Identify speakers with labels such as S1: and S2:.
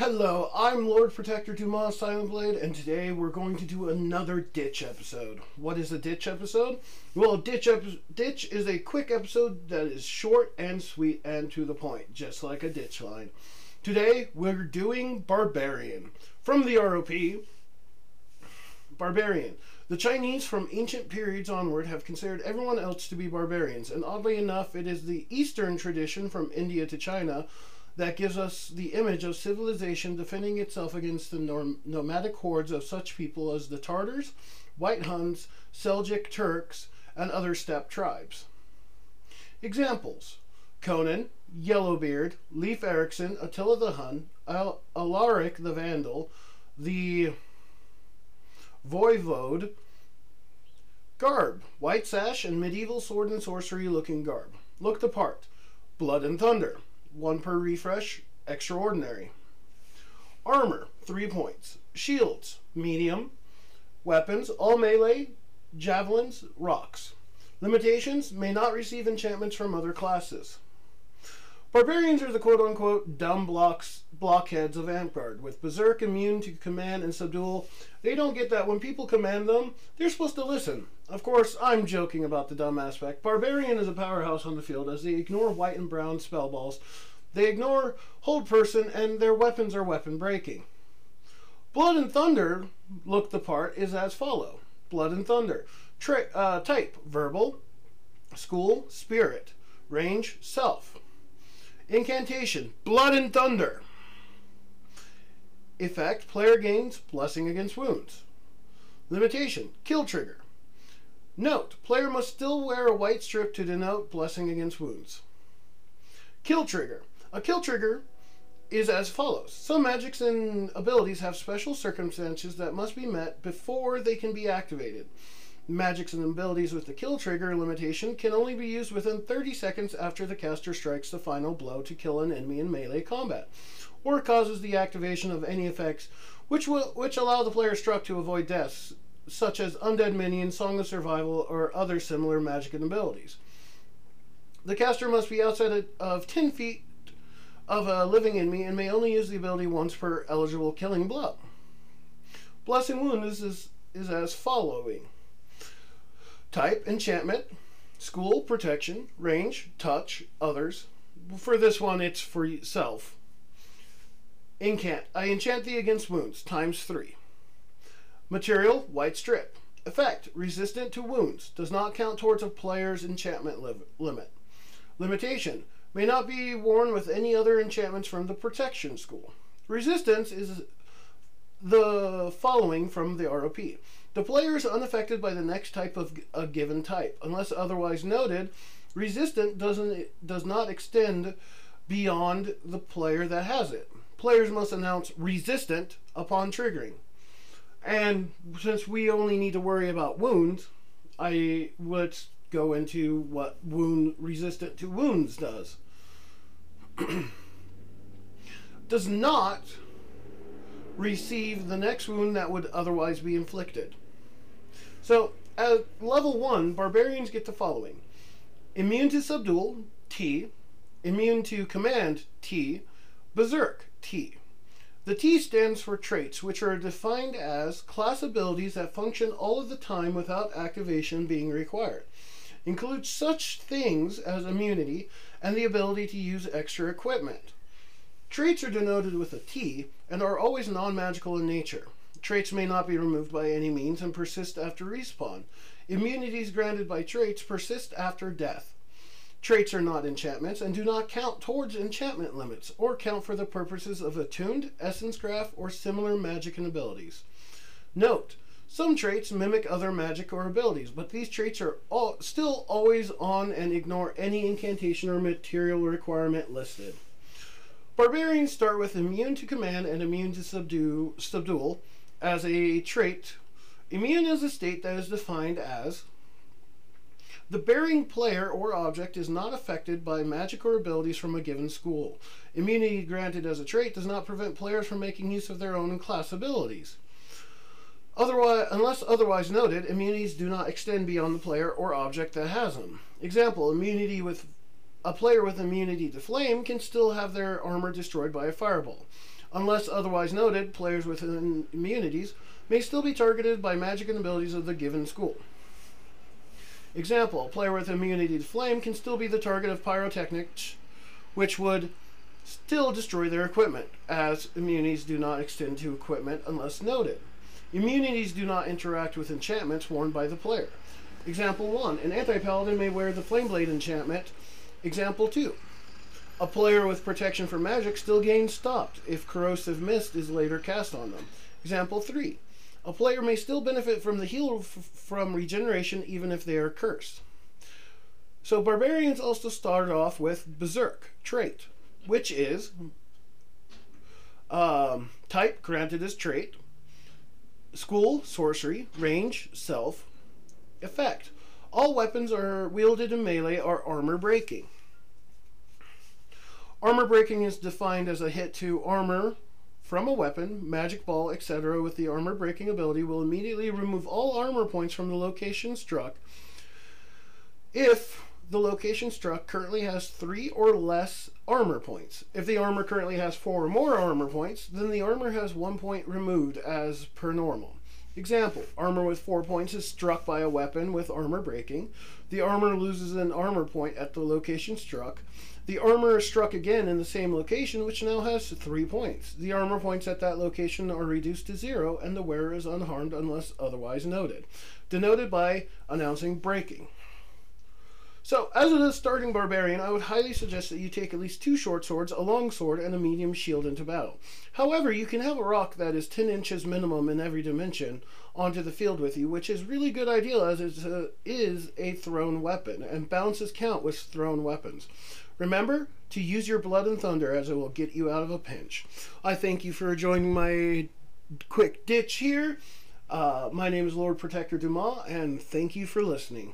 S1: Hello, I'm Lord Protector Dumas Silent Blade, and today we're going to do another ditch episode. What is a ditch episode? Well, ditch epi- ditch is a quick episode that is short and sweet and to the point, just like a ditch line. Today we're doing Barbarian from the ROP. Barbarian. The Chinese from ancient periods onward have considered everyone else to be barbarians, and oddly enough, it is the Eastern tradition from India to China that gives us the image of civilization defending itself against the norm- nomadic hordes of such people as the Tartars, White Huns, Seljuk Turks, and other steppe tribes. Examples Conan, Yellowbeard, Leif Erikson, Attila the Hun, Al- Alaric the Vandal, the Voivode, Garb, white sash and medieval sword and sorcery looking garb. Look the part. Blood and Thunder, one per refresh, extraordinary. Armor, three points. Shields, medium. Weapons, all melee, javelins, rocks. Limitations, may not receive enchantments from other classes. Barbarians are the quote unquote dumb blocks, blockheads of Amtgard. With Berserk immune to command and subdual, they don't get that when people command them, they're supposed to listen. Of course, I'm joking about the dumb aspect. Barbarian is a powerhouse on the field as they ignore white and brown spell balls. They ignore hold person, and their weapons are weapon breaking. Blood and Thunder, look the part, is as follow. Blood and Thunder. Tri- uh, type, verbal. School, spirit. Range, self. Incantation, Blood and Thunder. Effect, player gains Blessing against wounds. Limitation, Kill trigger. Note, player must still wear a white strip to denote Blessing against wounds. Kill trigger. A kill trigger is as follows. Some magics and abilities have special circumstances that must be met before they can be activated. Magics and abilities with the kill trigger limitation can only be used within 30 seconds after the caster strikes the final blow to kill an enemy in melee combat, or causes the activation of any effects which will which allow the player struck to avoid deaths, such as undead minion, song of survival, or other similar magic and abilities. The caster must be outside of 10 feet of a living enemy and may only use the ability once per eligible killing blow. Blessing Wound is, is, is as following. Type, enchantment, school, protection, range, touch, others. For this one, it's for self. Incant, I enchant thee against wounds, times three. Material, white strip. Effect, resistant to wounds, does not count towards a player's enchantment li- limit. Limitation, may not be worn with any other enchantments from the protection school. Resistance is the following from the ROP. The player is unaffected by the next type of a given type, unless otherwise noted. Resistant doesn't does not extend beyond the player that has it. Players must announce resistant upon triggering. And since we only need to worry about wounds, I let's go into what wound resistant to wounds does. does not receive the next wound that would otherwise be inflicted. So, at level 1, barbarians get the following immune to subdual, T, immune to command, T, berserk, T. The T stands for traits, which are defined as class abilities that function all of the time without activation being required. Includes such things as immunity and the ability to use extra equipment. Traits are denoted with a T and are always non magical in nature. Traits may not be removed by any means and persist after respawn. Immunities granted by traits persist after death. Traits are not enchantments and do not count towards enchantment limits or count for the purposes of attuned, essence graft, or similar magic and abilities. Note, some traits mimic other magic or abilities, but these traits are all, still always on and ignore any incantation or material requirement listed. Barbarians start with immune to command and immune to subdue, subdual as a trait. Immune is a state that is defined as the bearing player or object is not affected by magic or abilities from a given school. Immunity granted as a trait does not prevent players from making use of their own class abilities. Otherwise, unless otherwise noted, immunities do not extend beyond the player or object that has them. Example: immunity with a player with immunity to flame can still have their armor destroyed by a fireball. Unless otherwise noted, players with immunities may still be targeted by magic and abilities of the given school. Example, a player with immunity to flame can still be the target of pyrotechnics, which would still destroy their equipment, as immunities do not extend to equipment unless noted. Immunities do not interact with enchantments worn by the player. Example 1. An anti-paladin may wear the Flameblade enchantment. Example 2. A player with protection from magic still gains stopped if corrosive mist is later cast on them. Example 3. A player may still benefit from the heal from regeneration even if they are cursed. So barbarians also start off with berserk trait, which is um, type granted as trait, school sorcery, range self, effect. All weapons are wielded in melee are armor breaking. Armor breaking is defined as a hit to armor from a weapon, magic ball, etc., with the armor breaking ability will immediately remove all armor points from the location struck if the location struck currently has three or less armor points. If the armor currently has four or more armor points, then the armor has one point removed as per normal. Example Armor with four points is struck by a weapon with armor breaking. The armor loses an armor point at the location struck. The armor is struck again in the same location, which now has three points. The armor points at that location are reduced to zero, and the wearer is unharmed unless otherwise noted. Denoted by announcing breaking. So, as a starting barbarian, I would highly suggest that you take at least two short swords, a long sword, and a medium shield into battle. However, you can have a rock that is 10 inches minimum in every dimension onto the field with you, which is really good idea as it uh, is a thrown weapon, and bounces count with thrown weapons. Remember to use your blood and thunder as it will get you out of a pinch. I thank you for joining my quick ditch here. Uh, my name is Lord Protector Dumas, and thank you for listening.